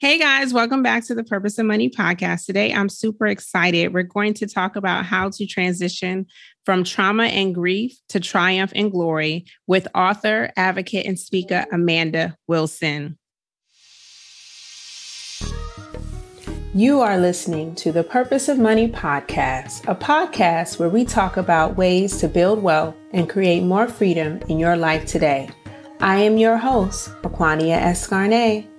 Hey guys, welcome back to the Purpose of Money podcast. Today, I'm super excited. We're going to talk about how to transition from trauma and grief to triumph and glory with author, advocate, and speaker Amanda Wilson. You are listening to the Purpose of Money podcast, a podcast where we talk about ways to build wealth and create more freedom in your life today. I am your host, Aquania Escarnet.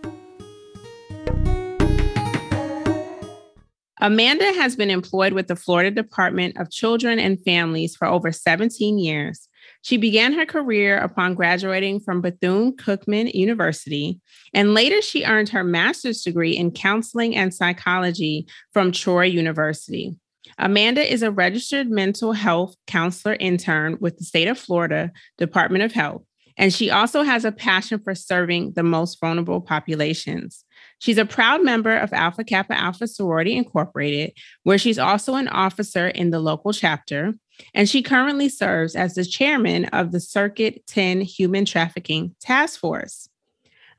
Amanda has been employed with the Florida Department of Children and Families for over 17 years. She began her career upon graduating from Bethune Cookman University, and later she earned her master's degree in counseling and psychology from Troy University. Amanda is a registered mental health counselor intern with the state of Florida Department of Health, and she also has a passion for serving the most vulnerable populations. She's a proud member of Alpha Kappa Alpha Sorority Incorporated, where she's also an officer in the local chapter. And she currently serves as the chairman of the Circuit 10 Human Trafficking Task Force.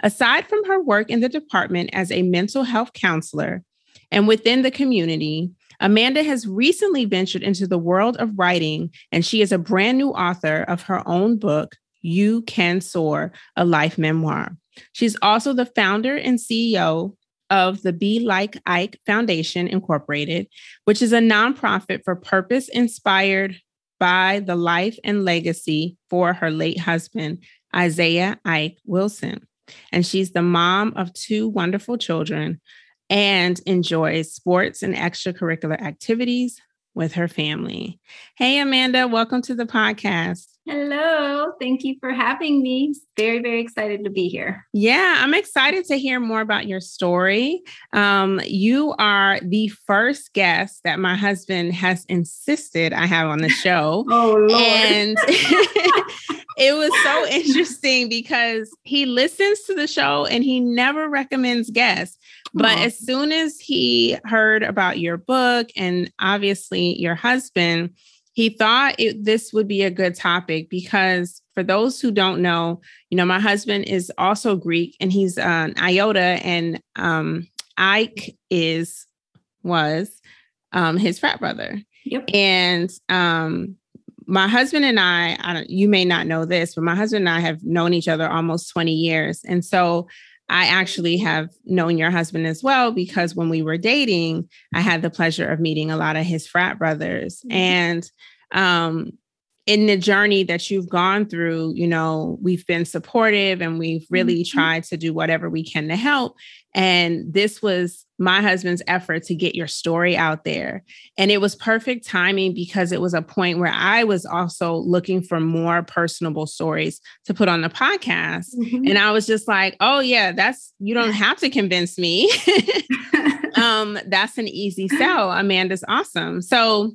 Aside from her work in the department as a mental health counselor and within the community, Amanda has recently ventured into the world of writing, and she is a brand new author of her own book, You Can Soar, a life memoir. She's also the founder and CEO of the Be Like Ike Foundation Incorporated, which is a nonprofit for purpose inspired by the life and legacy for her late husband, Isaiah Ike Wilson. And she's the mom of two wonderful children and enjoys sports and extracurricular activities with her family. Hey, Amanda, welcome to the podcast. Hello. Thank you for having me. Very, very excited to be here. Yeah, I'm excited to hear more about your story. Um, you are the first guest that my husband has insisted I have on the show. oh, Lord. And it was so interesting because he listens to the show and he never recommends guests. But Aww. as soon as he heard about your book and obviously your husband, he thought it, this would be a good topic because for those who don't know, you know, my husband is also Greek and he's an iota, and um, Ike is was um, his frat brother. Yep. And um, my husband and I, I don't, you may not know this, but my husband and I have known each other almost 20 years. And so I actually have known your husband as well because when we were dating, I had the pleasure of meeting a lot of his frat brothers. Mm-hmm. And um, in the journey that you've gone through, you know, we've been supportive and we've really mm-hmm. tried to do whatever we can to help. And this was my husband's effort to get your story out there. And it was perfect timing because it was a point where I was also looking for more personable stories to put on the podcast. Mm-hmm. And I was just like, oh, yeah, that's, you don't have to convince me. um, that's an easy sell. Amanda's awesome. So,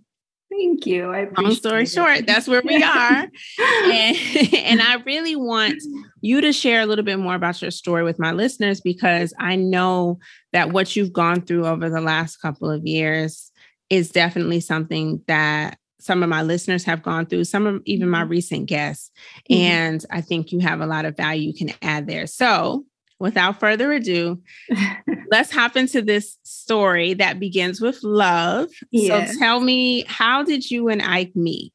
Thank you. I Long story it. short, that's where we are. and, and I really want you to share a little bit more about your story with my listeners because I know that what you've gone through over the last couple of years is definitely something that some of my listeners have gone through, some of even my mm-hmm. recent guests. Mm-hmm. And I think you have a lot of value you can add there. So, without further ado, let's hop into this story that begins with love. Yes. So tell me, how did you and Ike meet?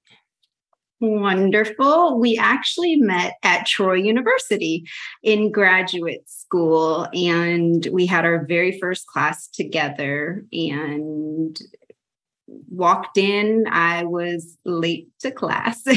Wonderful. We actually met at Troy University in graduate school, and we had our very first class together and walked in. I was late to class.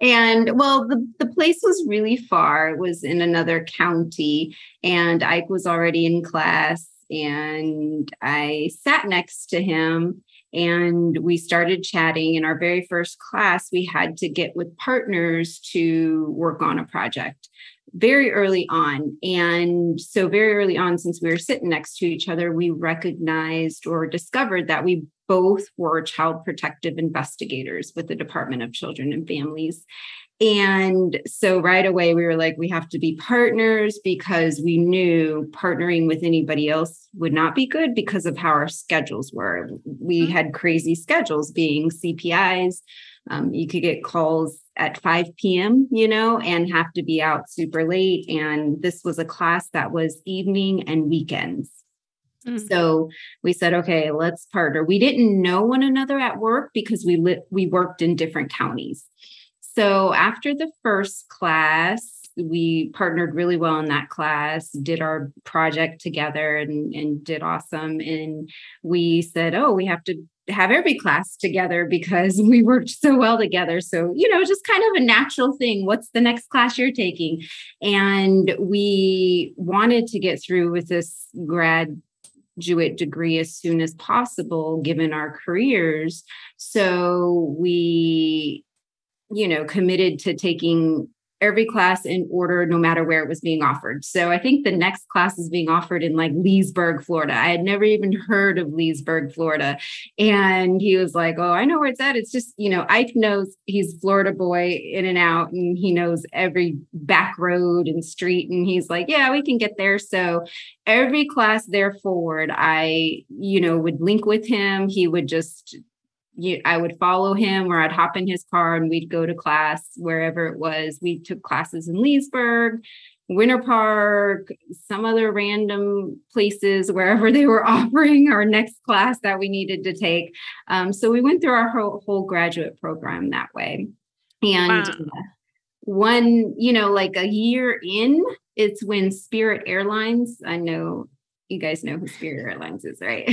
And well, the, the place was really far. It was in another county, and Ike was already in class. And I sat next to him and we started chatting. In our very first class, we had to get with partners to work on a project very early on. And so, very early on, since we were sitting next to each other, we recognized or discovered that we both were child protective investigators with the Department of Children and Families. And so right away, we were like, we have to be partners because we knew partnering with anybody else would not be good because of how our schedules were. We mm-hmm. had crazy schedules being CPIs. Um, you could get calls at 5 p.m., you know, and have to be out super late. And this was a class that was evening and weekends. Mm. So we said, okay, let's partner. We didn't know one another at work because we lit, we worked in different counties. So after the first class, we partnered really well in that class, did our project together and, and did awesome. And we said, oh, we have to have every class together because we worked so well together. So, you know, just kind of a natural thing. What's the next class you're taking? And we wanted to get through with this grad graduate degree as soon as possible given our careers so we you know committed to taking every class in order, no matter where it was being offered. So I think the next class is being offered in like Leesburg, Florida. I had never even heard of Leesburg, Florida. And he was like, Oh, I know where it's at. It's just, you know, Ike knows he's Florida boy in and out, and he knows every back road and street. And he's like, Yeah, we can get there. So every class there forward, I, you know, would link with him. He would just you, I would follow him or I'd hop in his car and we'd go to class wherever it was. We took classes in Leesburg, Winter Park, some other random places, wherever they were offering our next class that we needed to take. Um, so we went through our whole, whole graduate program that way. And wow. one, you know, like a year in, it's when Spirit Airlines, I know you guys know who Spirit Airlines is, right?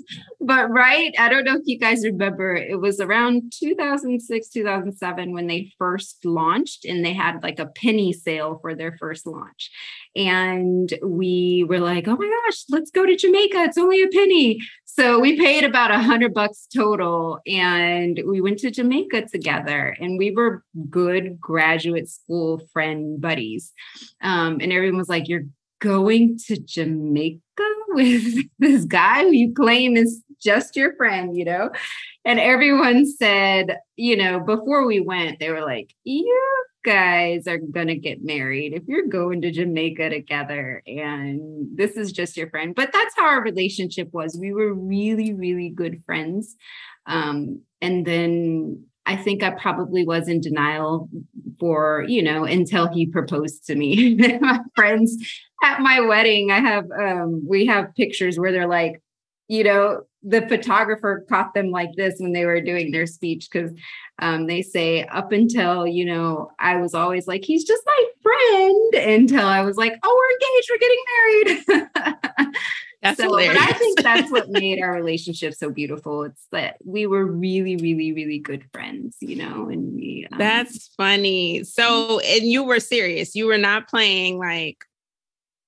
but right, I don't know if you guys remember, it was around 2006, 2007 when they first launched and they had like a penny sale for their first launch. And we were like, oh my gosh, let's go to Jamaica. It's only a penny. So we paid about a hundred bucks total and we went to Jamaica together and we were good graduate school friend buddies. Um, and everyone was like, you're going to Jamaica with this guy who you claim is just your friend, you know? And everyone said, you know, before we went, they were like, you guys are going to get married if you're going to Jamaica together and this is just your friend. But that's how our relationship was. We were really, really good friends. Um, and then I think I probably was in denial for, you know, until he proposed to me. my friends at my wedding, I have um we have pictures where they're like, you know, the photographer caught them like this when they were doing their speech because um, they say up until you know I was always like he's just my friend until I was like oh we're engaged we're getting married That's so, hilarious. but I think that's what made our relationship so beautiful. It's that we were really, really, really good friends, you know, and we. Um, that's funny. So, and you were serious. You were not playing like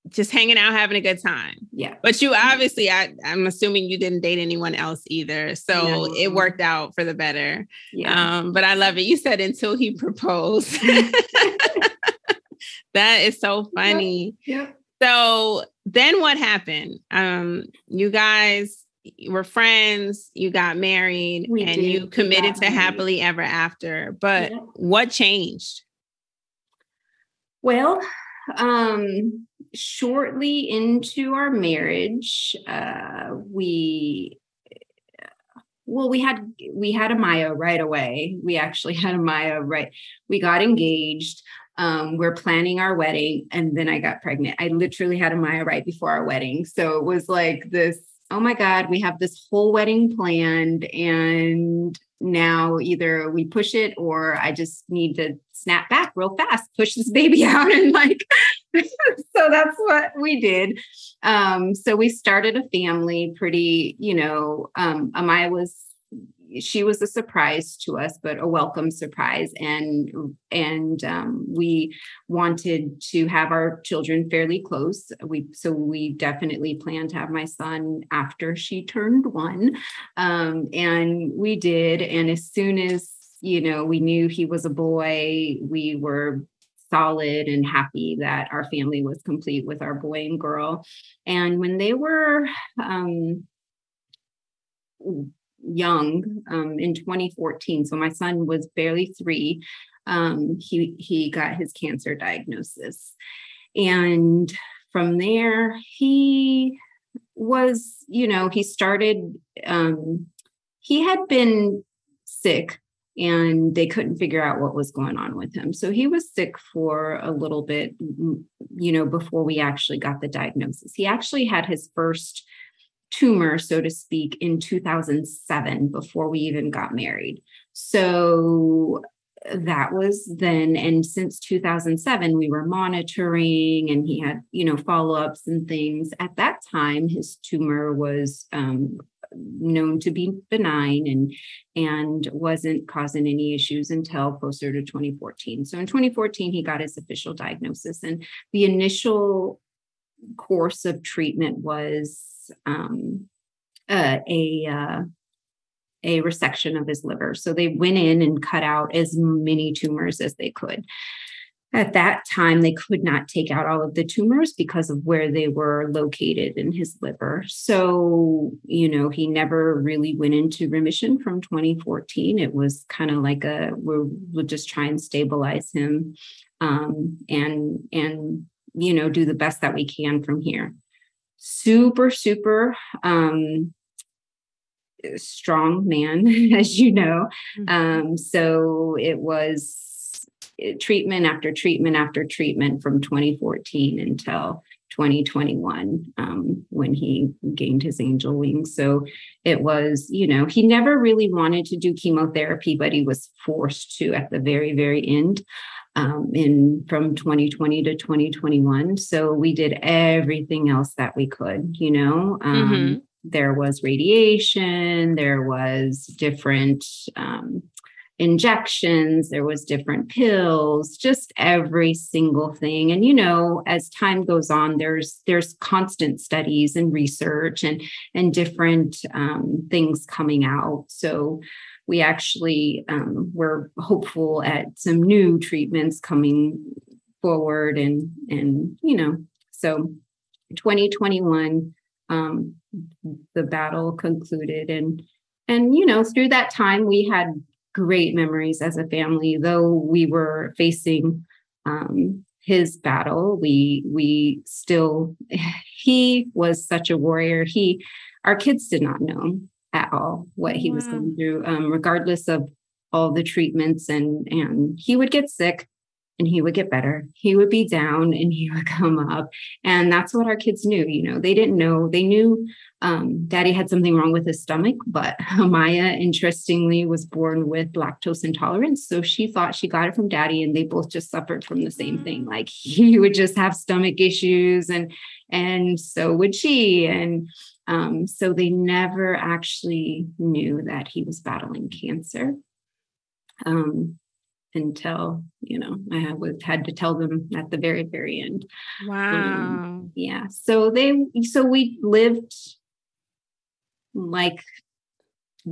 just hanging out, having a good time. Yeah. But you obviously, I, I'm assuming you didn't date anyone else either. So no. it worked out for the better. Yeah. Um, but I love it. You said until he proposed. that is so funny. Yeah. Yep. So then what happened? Um, you guys were friends, you got married, we and did. you committed to happily ever after. But yeah. what changed? Well, um, shortly into our marriage, uh, we well we had we had Amaya right away we actually had Amaya right we got engaged um, we're planning our wedding and then i got pregnant. I literally had Amaya right before our wedding. So it was like this oh my god we have this whole wedding planned and now either we push it or i just need to snap back real fast push this baby out and like so that's what we did. Um so we started a family pretty you know um amaya was she was a surprise to us, but a welcome surprise. And and um, we wanted to have our children fairly close. We so we definitely planned to have my son after she turned one, um, and we did. And as soon as you know we knew he was a boy, we were solid and happy that our family was complete with our boy and girl. And when they were um, young um, in 2014. So my son was barely three. Um, he he got his cancer diagnosis, and from there he was, you know, he started. Um, he had been sick and they couldn't figure out what was going on with him. So he was sick for a little bit, you know, before we actually got the diagnosis. He actually had his first tumor, so to speak, in 2007 before we even got married. So that was then and since 2007 we were monitoring and he had you know follow-ups and things at that time his tumor was um, known to be benign and and wasn't causing any issues until closer to 2014 so in 2014 he got his official diagnosis and the initial course of treatment was um, uh, a uh, a resection of his liver. So they went in and cut out as many tumors as they could. At that time, they could not take out all of the tumors because of where they were located in his liver. So, you know, he never really went into remission from 2014. It was kind of like a we're, we'll just try and stabilize him um, and and you know do the best that we can from here. Super, super um, strong man, as you know. Mm-hmm. Um, so it was treatment after treatment after treatment from 2014 until 2021 um, when he gained his angel wings. So it was, you know, he never really wanted to do chemotherapy, but he was forced to at the very, very end. Um, in from 2020 to 2021 so we did everything else that we could you know um, mm-hmm there was radiation, there was different um, injections, there was different pills, just every single thing. And you know, as time goes on, there's there's constant studies and research and and different um, things coming out. So we actually um, we're hopeful at some new treatments coming forward and and you know so 2021 um, the battle concluded and and you know through that time we had great memories as a family though we were facing um, his battle we we still he was such a warrior he our kids did not know at all what he wow. was going through um, regardless of all the treatments and and he would get sick and he would get better. He would be down and he would come up. And that's what our kids knew. You know, they didn't know, they knew um, daddy had something wrong with his stomach, but Maya, interestingly, was born with lactose intolerance. So she thought she got it from daddy, and they both just suffered from the same thing. Mm. Like he would just have stomach issues, and and so would she. And um, so they never actually knew that he was battling cancer. Um, until you know I had, had to tell them at the very very end. Wow. Um, yeah. So they so we lived like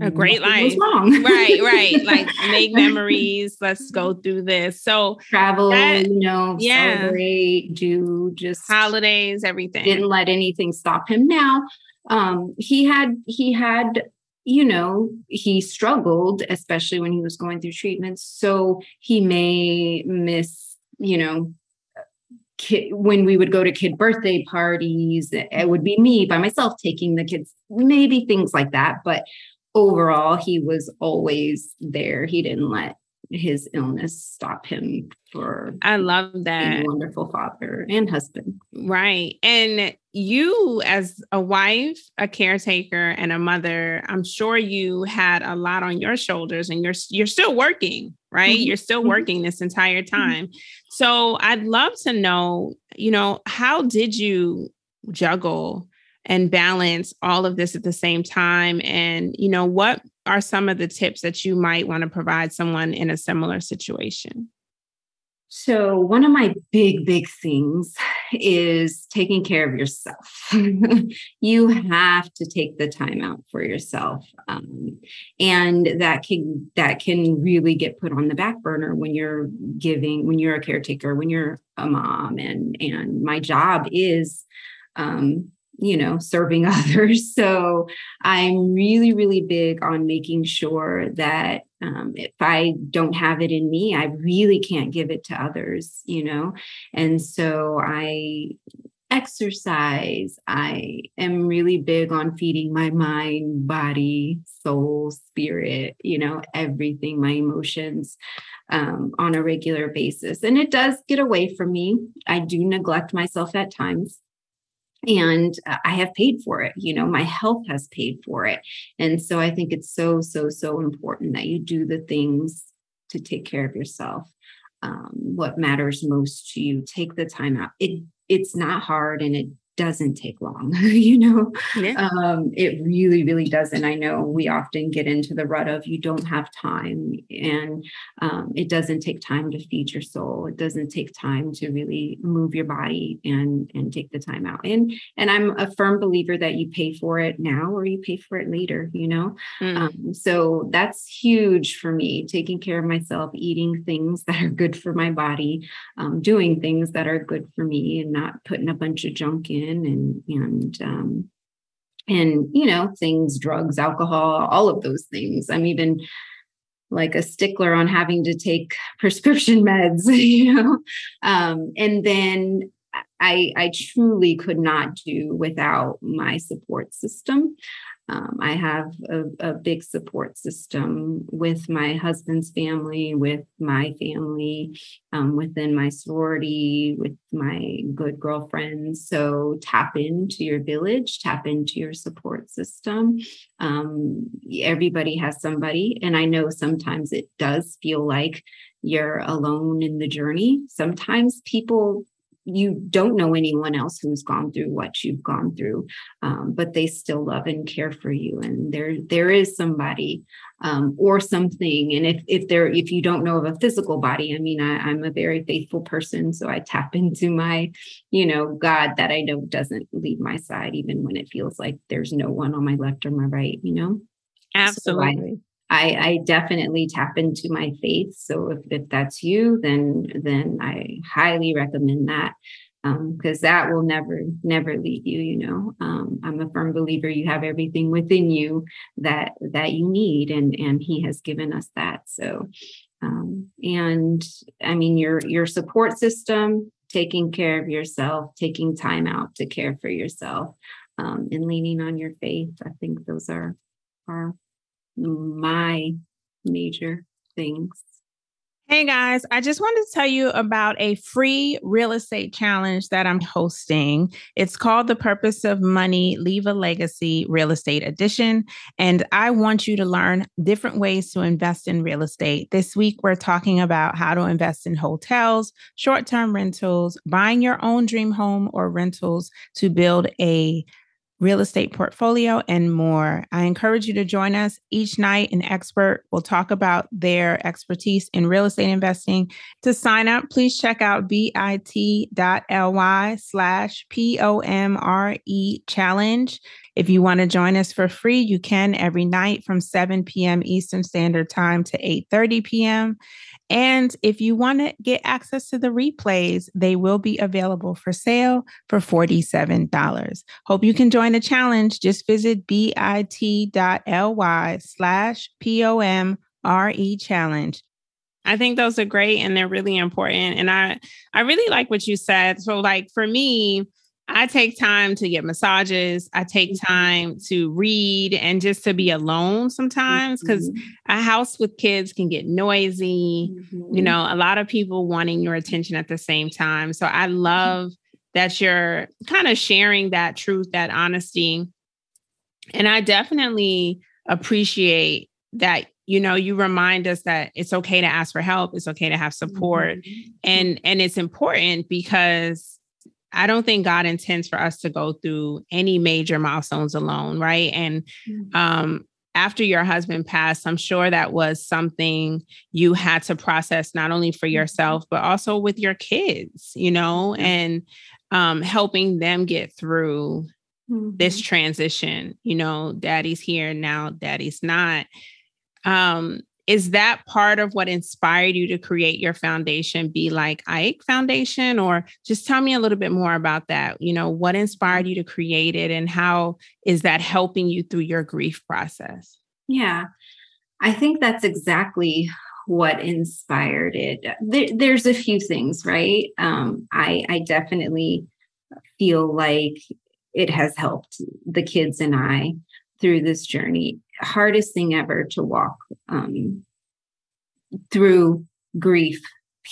a great life. right, right. Like make memories. Let's go through this. So travel, that, you know, yeah. celebrate, do just holidays, everything. Didn't let anything stop him. Now, um, he had he had you know, he struggled, especially when he was going through treatments. So he may miss, you know, kid, when we would go to kid birthday parties, it would be me by myself taking the kids, maybe things like that. But overall, he was always there. He didn't let his illness stop him for I love that wonderful father and husband. Right. And you as a wife, a caretaker and a mother, I'm sure you had a lot on your shoulders and you're you're still working, right? Mm-hmm. You're still mm-hmm. working this entire mm-hmm. time. Mm-hmm. So I'd love to know, you know, how did you juggle and balance all of this at the same time and you know what are some of the tips that you might want to provide someone in a similar situation? So, one of my big, big things is taking care of yourself. you have to take the time out for yourself, um, and that can that can really get put on the back burner when you're giving, when you're a caretaker, when you're a mom, and and my job is um, you know serving others so i'm really really big on making sure that um, if i don't have it in me i really can't give it to others you know and so i exercise. I am really big on feeding my mind, body, soul, spirit, you know, everything, my emotions um, on a regular basis. And it does get away from me. I do neglect myself at times. And I have paid for it. You know, my health has paid for it. And so I think it's so, so, so important that you do the things to take care of yourself. Um, what matters most to you, take the time out. It it's not hard and it doesn't take long you know yeah. um, it really really doesn't i know we often get into the rut of you don't have time and um, it doesn't take time to feed your soul it doesn't take time to really move your body and and take the time out and and i'm a firm believer that you pay for it now or you pay for it later you know mm. um, so that's huge for me taking care of myself eating things that are good for my body um, doing things that are good for me and not putting a bunch of junk in and and um, and you know things, drugs, alcohol, all of those things. I'm even like a stickler on having to take prescription meds, you know. Um, and then I I truly could not do without my support system. Um, I have a, a, big support system with my husband's family, with my family, um, within my sorority, with my good girlfriends. So tap into your village, tap into your support system. Um, everybody has somebody. And I know sometimes it does feel like you're alone in the journey. Sometimes people you don't know anyone else who's gone through what you've gone through um, but they still love and care for you and there there is somebody um, or something. And if if there if you don't know of a physical body i mean I, i'm a very faithful person so i tap into my you know god that i know doesn't leave my side even when it feels like there's no one on my left or my right you know? Absolutely. so I, I definitely tap into my faith. So if, if that's you, then then I highly recommend that because um, that will never never leave you. You know, um, I'm a firm believer. You have everything within you that that you need, and and He has given us that. So, um, and I mean your your support system, taking care of yourself, taking time out to care for yourself, um, and leaning on your faith. I think those are are my major things. Hey guys, I just wanted to tell you about a free real estate challenge that I'm hosting. It's called The Purpose of Money Leave a Legacy Real Estate Edition. And I want you to learn different ways to invest in real estate. This week, we're talking about how to invest in hotels, short term rentals, buying your own dream home or rentals to build a real estate portfolio, and more. I encourage you to join us each night. An expert will talk about their expertise in real estate investing. To sign up, please check out bit.ly slash P-O-M-R-E challenge. If you want to join us for free, you can every night from 7 p.m. Eastern Standard Time to 8:30 p.m. And if you want to get access to the replays, they will be available for sale for $47. Hope you can join the challenge. Just visit bit.ly slash P-O-M-R-E challenge. I think those are great and they're really important. And I, I really like what you said. So like for me, I take time to get massages. I take mm-hmm. time to read and just to be alone sometimes because mm-hmm. a house with kids can get noisy. Mm-hmm. You know, a lot of people wanting your attention at the same time. So I mm-hmm. love that you're kind of sharing that truth, that honesty. And I definitely appreciate that you know you remind us that it's okay to ask for help it's okay to have support mm-hmm. and and it's important because I don't think God intends for us to go through any major milestones alone, right? And mm-hmm. um, after your husband passed, I'm sure that was something you had to process not only for mm-hmm. yourself, but also with your kids, you know, and um, helping them get through mm-hmm. this transition. You know, daddy's here now, daddy's not. Um, is that part of what inspired you to create your foundation be like ike foundation? Or just tell me a little bit more about that. You know what inspired you to create it and how is that helping you through your grief process? Yeah. I think that's exactly what inspired it. There, there's a few things right? Um, I, I definitely feel like it has helped the kids and I through this journey. Hardest thing ever to walk um, through grief,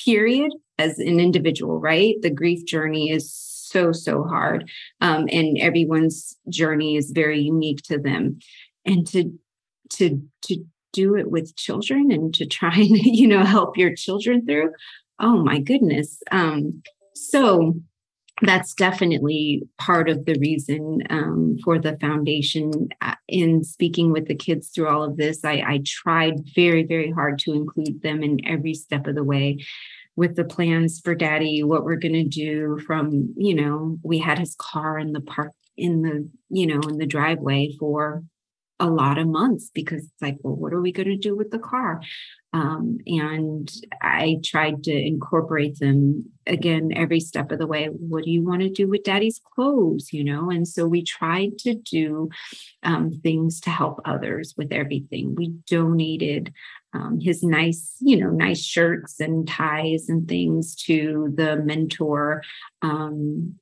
period, as an individual, right? The grief journey is so, so hard. Um, and everyone's journey is very unique to them. And to, to, to do it with children and to try and, you know, help your children through, oh my goodness. Um, so that's definitely part of the reason um, for the foundation. Uh, in speaking with the kids through all of this, I, I tried very, very hard to include them in every step of the way with the plans for daddy, what we're going to do from, you know, we had his car in the park in the, you know, in the driveway for a lot of months because it's like, well, what are we going to do with the car? Um, and I tried to incorporate them again every step of the way. What do you want to do with daddy's clothes? You know, and so we tried to do um, things to help others with everything. We donated um, his nice, you know, nice shirts and ties and things to the mentor um,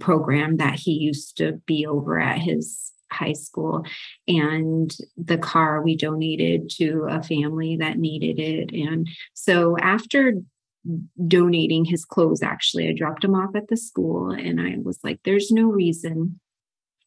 program that he used to be over at his high school and the car we donated to a family that needed it. And so after donating his clothes actually i dropped him off at the school and i was like there's no reason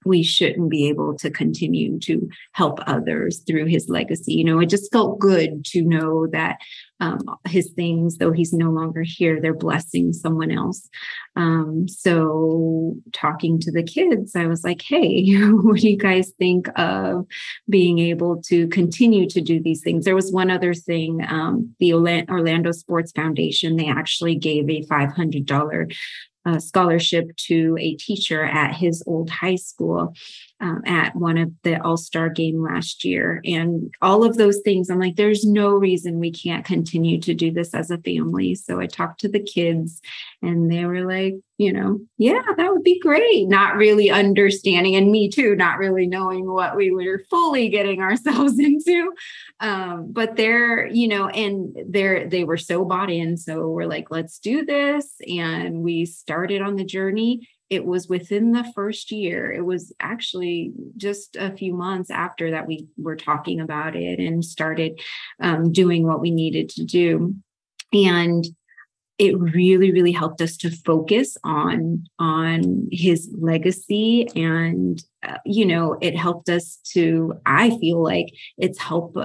we shouldn't be able to continue to help others through his legacy. You know, it just felt good to know that um, his things, though he's no longer here, they're blessing someone else. Um, so, talking to the kids, I was like, hey, what do you guys think of being able to continue to do these things? There was one other thing um, the Orlando Sports Foundation, they actually gave a $500 a scholarship to a teacher at his old high school um, at one of the All Star game last year. And all of those things, I'm like, there's no reason we can't continue to do this as a family. So I talked to the kids and they were like, you know, yeah, that would be great. Not really understanding, and me too, not really knowing what we were fully getting ourselves into. Um, but they're, you know, and they're, they were so bought in. So we're like, let's do this. And we started on the journey it was within the first year it was actually just a few months after that we were talking about it and started um, doing what we needed to do and it really really helped us to focus on on his legacy and uh, you know it helped us to i feel like it's helped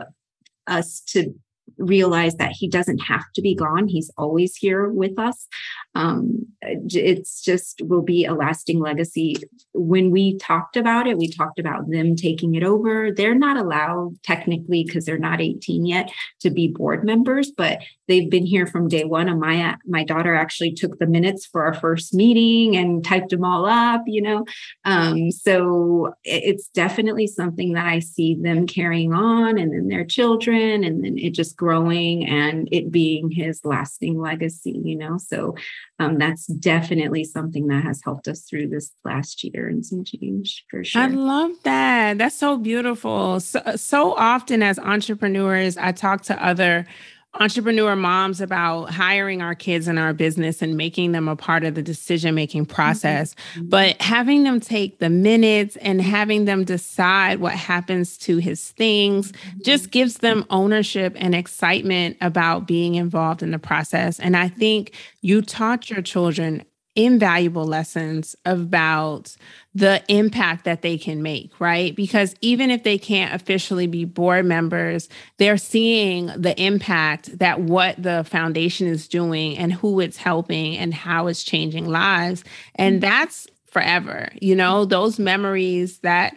us to realize that he doesn't have to be gone. He's always here with us. Um, it's just will be a lasting legacy. When we talked about it, we talked about them taking it over. They're not allowed technically because they're not 18 yet to be board members, but they've been here from day one. My my daughter actually took the minutes for our first meeting and typed them all up. You know, um, so it's definitely something that I see them carrying on, and then their children, and then it just growing and it being his lasting legacy, you know. So um, that's definitely something that has helped us through this last year and some change for sure. I love that. That's so beautiful. So, so often as entrepreneurs, I talk to other entrepreneur moms about hiring our kids in our business and making them a part of the decision making process, mm-hmm. but having them take the minutes and having them decide what happens to his things mm-hmm. just gives them ownership and excitement about being involved in the process. And I think you taught your children invaluable lessons about the impact that they can make, right? Because even if they can't officially be board members, they're seeing the impact that what the foundation is doing and who it's helping and how it's changing lives. And mm-hmm. that's forever. You know, those memories that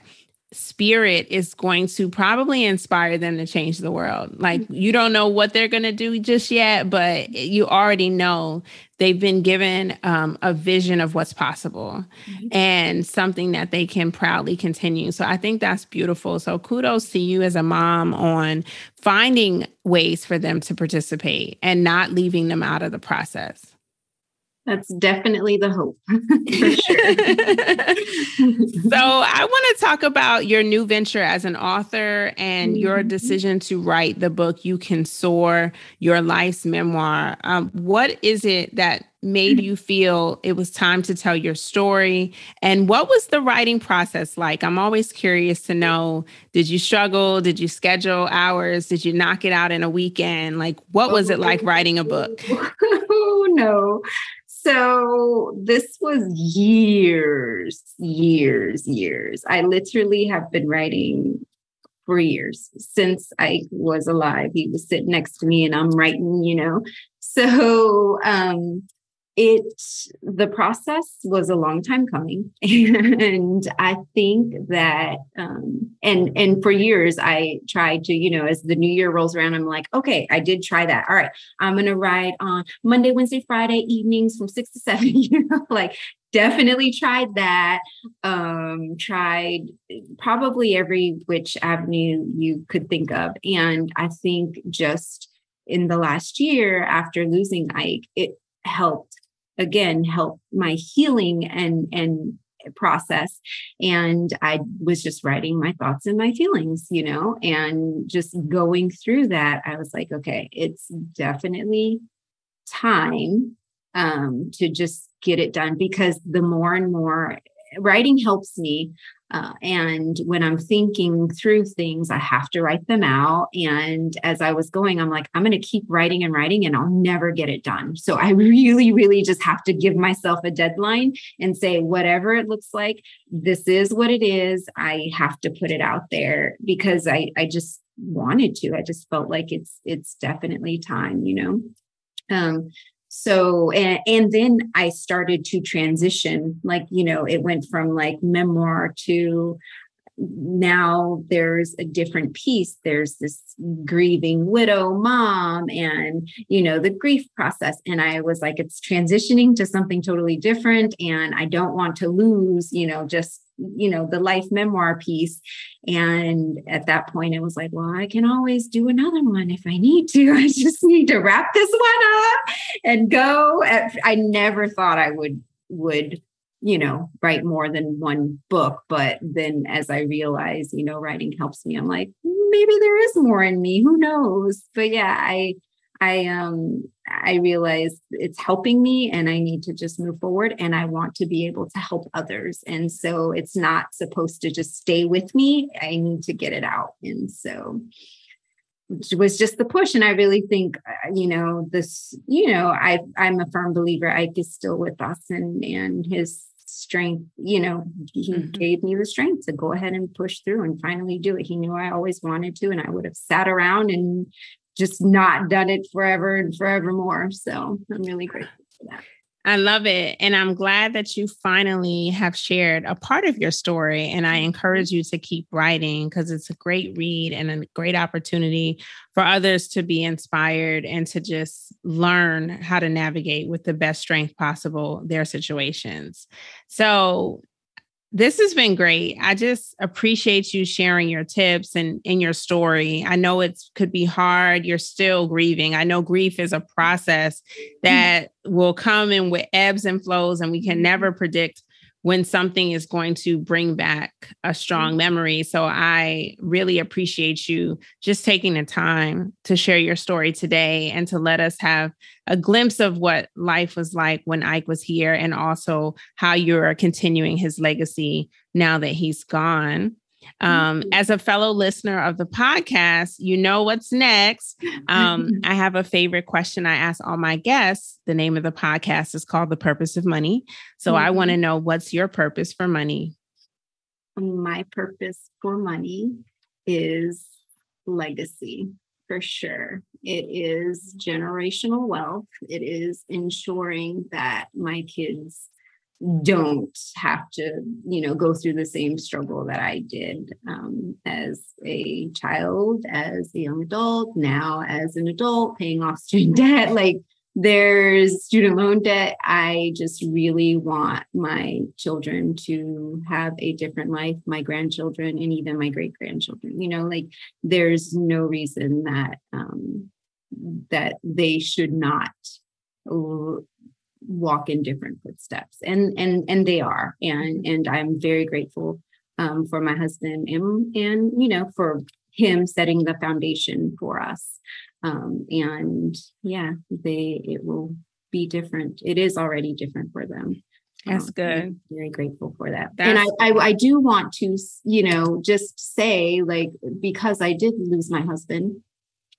spirit is going to probably inspire them to change the world. Like mm-hmm. you don't know what they're going to do just yet, but you already know they've been given um, a vision of what's possible mm-hmm. and something that they can proudly continue. So I think that's beautiful. So kudos to you as a mom on finding ways for them to participate and not leaving them out of the process. That's definitely the hope. so, I want to talk about your new venture as an author and mm-hmm. your decision to write the book You Can Soar, your life's memoir. Um, what is it that made mm-hmm. you feel it was time to tell your story? And what was the writing process like? I'm always curious to know did you struggle? Did you schedule hours? Did you knock it out in a weekend? Like, what was it like writing a book? Oh, no. So this was years, years, years. I literally have been writing for years since I was alive. He was sitting next to me and I'm writing, you know. So um it the process was a long time coming and i think that um and and for years i tried to you know as the new year rolls around i'm like okay i did try that. All right i'm gonna ride on monday wednesday friday evenings from six to seven you know like definitely tried that um tried probably every which avenue you could think of and i think just in the last year after losing ike it helped again help my healing and and process. And i was just writing my thoughts and my feelings you know and just going through that i was like okay it's definitely time um to just get it done because the more and more writing helps me uh, and when I'm thinking through things, I have to write them out. And as I was going, I'm like, I'm going to keep writing and writing and I'll never get it done. So I really, really just have to give myself a deadline and say, whatever it looks like, this is what it is. I have to put it out there because I, I just wanted to. I just felt like it's, it's definitely time, you know? Um, so and, and then i started to transition like you know it went from like memoir to now there's a different piece there's this grieving widow mom and you know the grief process. And i was like it's transitioning to something totally different. And i don't want to lose you know just you know the life memoir piece. And at that point it was like well i can always do another one if i need to. I just need to wrap this one up and go. I never thought i would would you know write more than one book but then as i realize you know writing helps me i'm like maybe there is more in me who knows? But yeah i i um i realize it's helping me and i need to just move forward and i want to be able to help others. And so it's not supposed to just stay with me i need to get it out. And so it was just the push. And i really think uh, you know this you know i i'm a firm believer ike is still with us and and his strength, you know, he mm-hmm. gave me the strength to go ahead and push through and finally do it. He knew I always wanted to, and I would have sat around and just not done it forever and forevermore. So I'm really grateful for that. I love it. And I'm glad that you finally have shared a part of your story. And I mm-hmm. encourage you to keep writing because it's a great read and a great opportunity for others to be inspired and to just learn how to navigate with the best strength possible their situations. So, this has been great. I just appreciate you sharing your tips and in your story. I know it could be hard. You're still grieving. I know grief is a process mm-hmm. that will come in with ebbs and flows, and we can never predict when something is going to bring back a strong mm-hmm. memory. So I really appreciate you just taking the time to share your story today and to let us have a glimpse of what life was like when Ike was here and also how you're continuing his legacy now that he's gone. Um, mm-hmm. as a fellow listener of the podcast, you know what's next. Um, I have a favorite question I ask all my guests. The name of the podcast is called The Purpose of Money. So mm-hmm. I want to know what's your purpose for money? My purpose for money is legacy for sure. It is generational wealth. It is ensuring that my kids don't have to you know go through the same struggle that i did um, as a child as a young adult now as an adult paying off student debt like there's student loan debt. I just really want my children to have a different life my grandchildren and even my great grandchildren you know like there's no reason that um that they should not walk in different footsteps and and and they are. And and i'm very grateful um, for my husband and and you know for him setting the foundation for us. Um, and yeah they it will be different. It is already different for them. That's um, good. very grateful for that. That's- and I, I i do want to you know just say like because i did lose my husband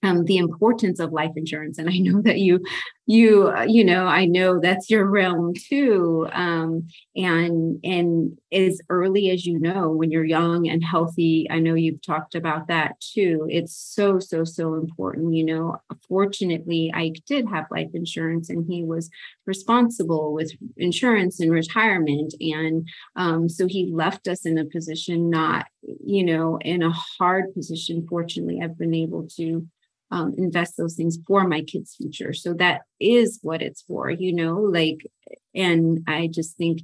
um, the importance of life insurance and i know that you you uh, you know i know that's your realm too um, and and as early as you know when you're young and healthy i know you've talked about that too. It's so so so important you know. Fortunately i did have life insurance and he was responsible with insurance and retirement and um, so he left us in a position not you know in a hard position. Fortunately i've been able to um, invest those things for my kids' future. So that is what it's for, you know, like, and I just think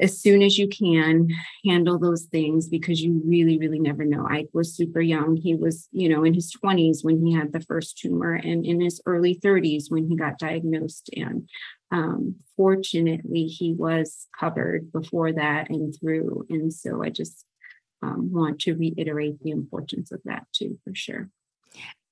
as soon as you can handle those things because you really, really never know. I was super young. He was, you know, in his 20s when he had the first tumor and in his early 30s when he got diagnosed. And um, fortunately, he was covered before that and through. And so I just um, want to reiterate the importance of that too, for sure.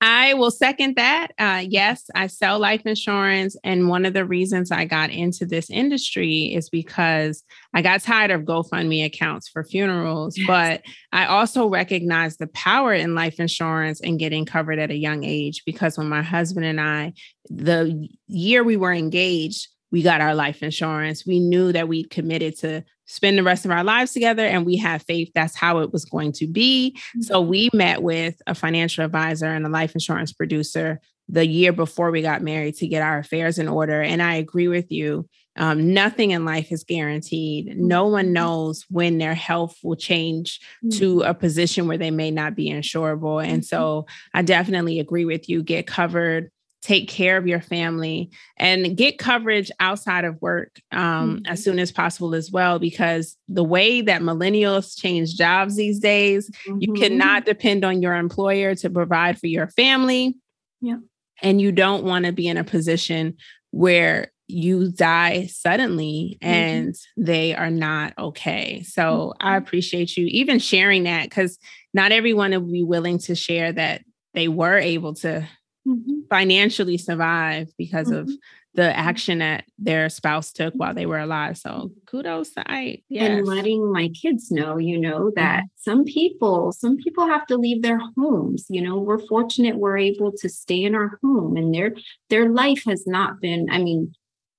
I will second that. Uh, yes, I sell life insurance. And one of the reasons I got into this industry is because I got tired of GoFundMe accounts for funerals. Yes. But I also recognize the power in life insurance and getting covered at a young age because when my husband and I, the year we were engaged, we got our life insurance. We knew that we'd committed to spend the rest of our lives together and we have faith that's how it was going to be. Mm-hmm. So we met with a financial advisor and a life insurance producer the year before we got married to get our affairs in order. And I agree with you. Um, nothing in life is guaranteed. No one mm-hmm. knows when their health will change mm-hmm. to a position where they may not be insurable. And mm-hmm. so I definitely agree with you. Get covered take care of your family and get coverage outside of work um, mm-hmm. as soon as possible as well because the way that millennials change jobs these days mm-hmm. you cannot depend on your employer to provide for your family yeah and you don't want to be in a position where you die suddenly mm-hmm. and mm-hmm. they are not okay so i mm-hmm. appreciate you even sharing that because not everyone will be willing to share that they were able to mm-hmm. financially survive because mm-hmm. of the action that their spouse took while they were alive. So kudos to Ike. Yes. And letting my kids know, you know, that mm-hmm. some people, some people have to leave their homes. You know, we're fortunate we're able to stay in our home and their their life has not been, I mean,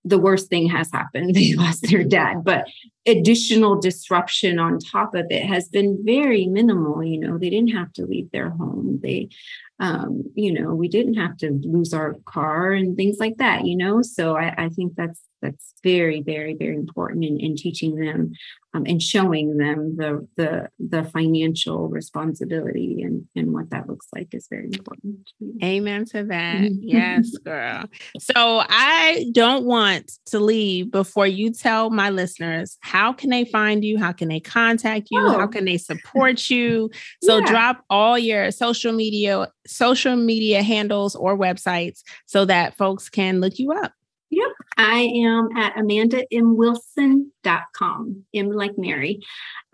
the worst thing has happened. They lost their dad, but additional disruption on top of it has been very minimal. You know, they didn't have to leave their home. They um, you know, we didn't have to lose our car and things like that, you know. So I, I think that's that's very, very, very important in, in teaching them um, and showing them the the the financial responsibility and and what that looks like is very important. Amen to that. yes, girl. So I don't want to leave before you tell my listeners how can they find you, how can they contact you, oh. how can they support you. So yeah. drop all your social media social media handles or websites so that folks can look you up. Yep. I am at amandamwilson.com, M like Mary.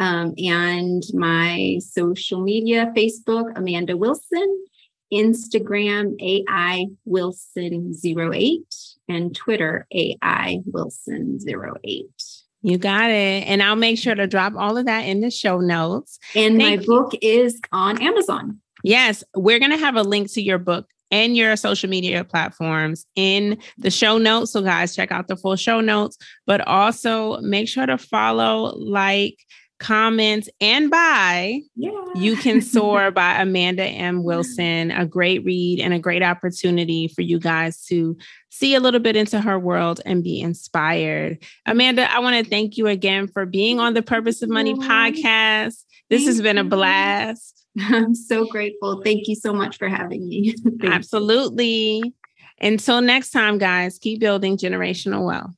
Um, and my social media Facebook, Amanda Wilson, Instagram, AI Wilson08, and Twitter, AI Wilson08. You got it. And I'll make sure to drop all of that in the show notes. And Thank my you. book is on Amazon. Yes, we're going to have a link to your book and your social media platforms in the show notes. So, guys, check out the full show notes, but also make sure to follow, like, comment, and buy yeah. You Can Soar by Amanda M. Wilson. A great read and a great opportunity for you guys to see a little bit into her world and be inspired. Amanda, I want to thank you again for being on the Purpose of Money podcast. This thank has been a blast. I'm so grateful. Thank you so much for having me. Absolutely. You. Until next time, guys, keep building generational wealth.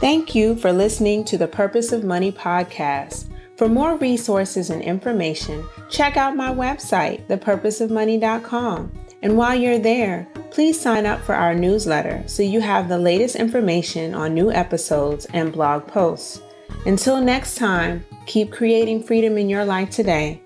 Thank you for listening to the Purpose of Money podcast. For more resources and information, check out my website, thepurposeofmoney.com. And while you're there, please sign up for our newsletter so you have the latest information on new episodes and blog posts. Until next time, keep creating freedom in your life today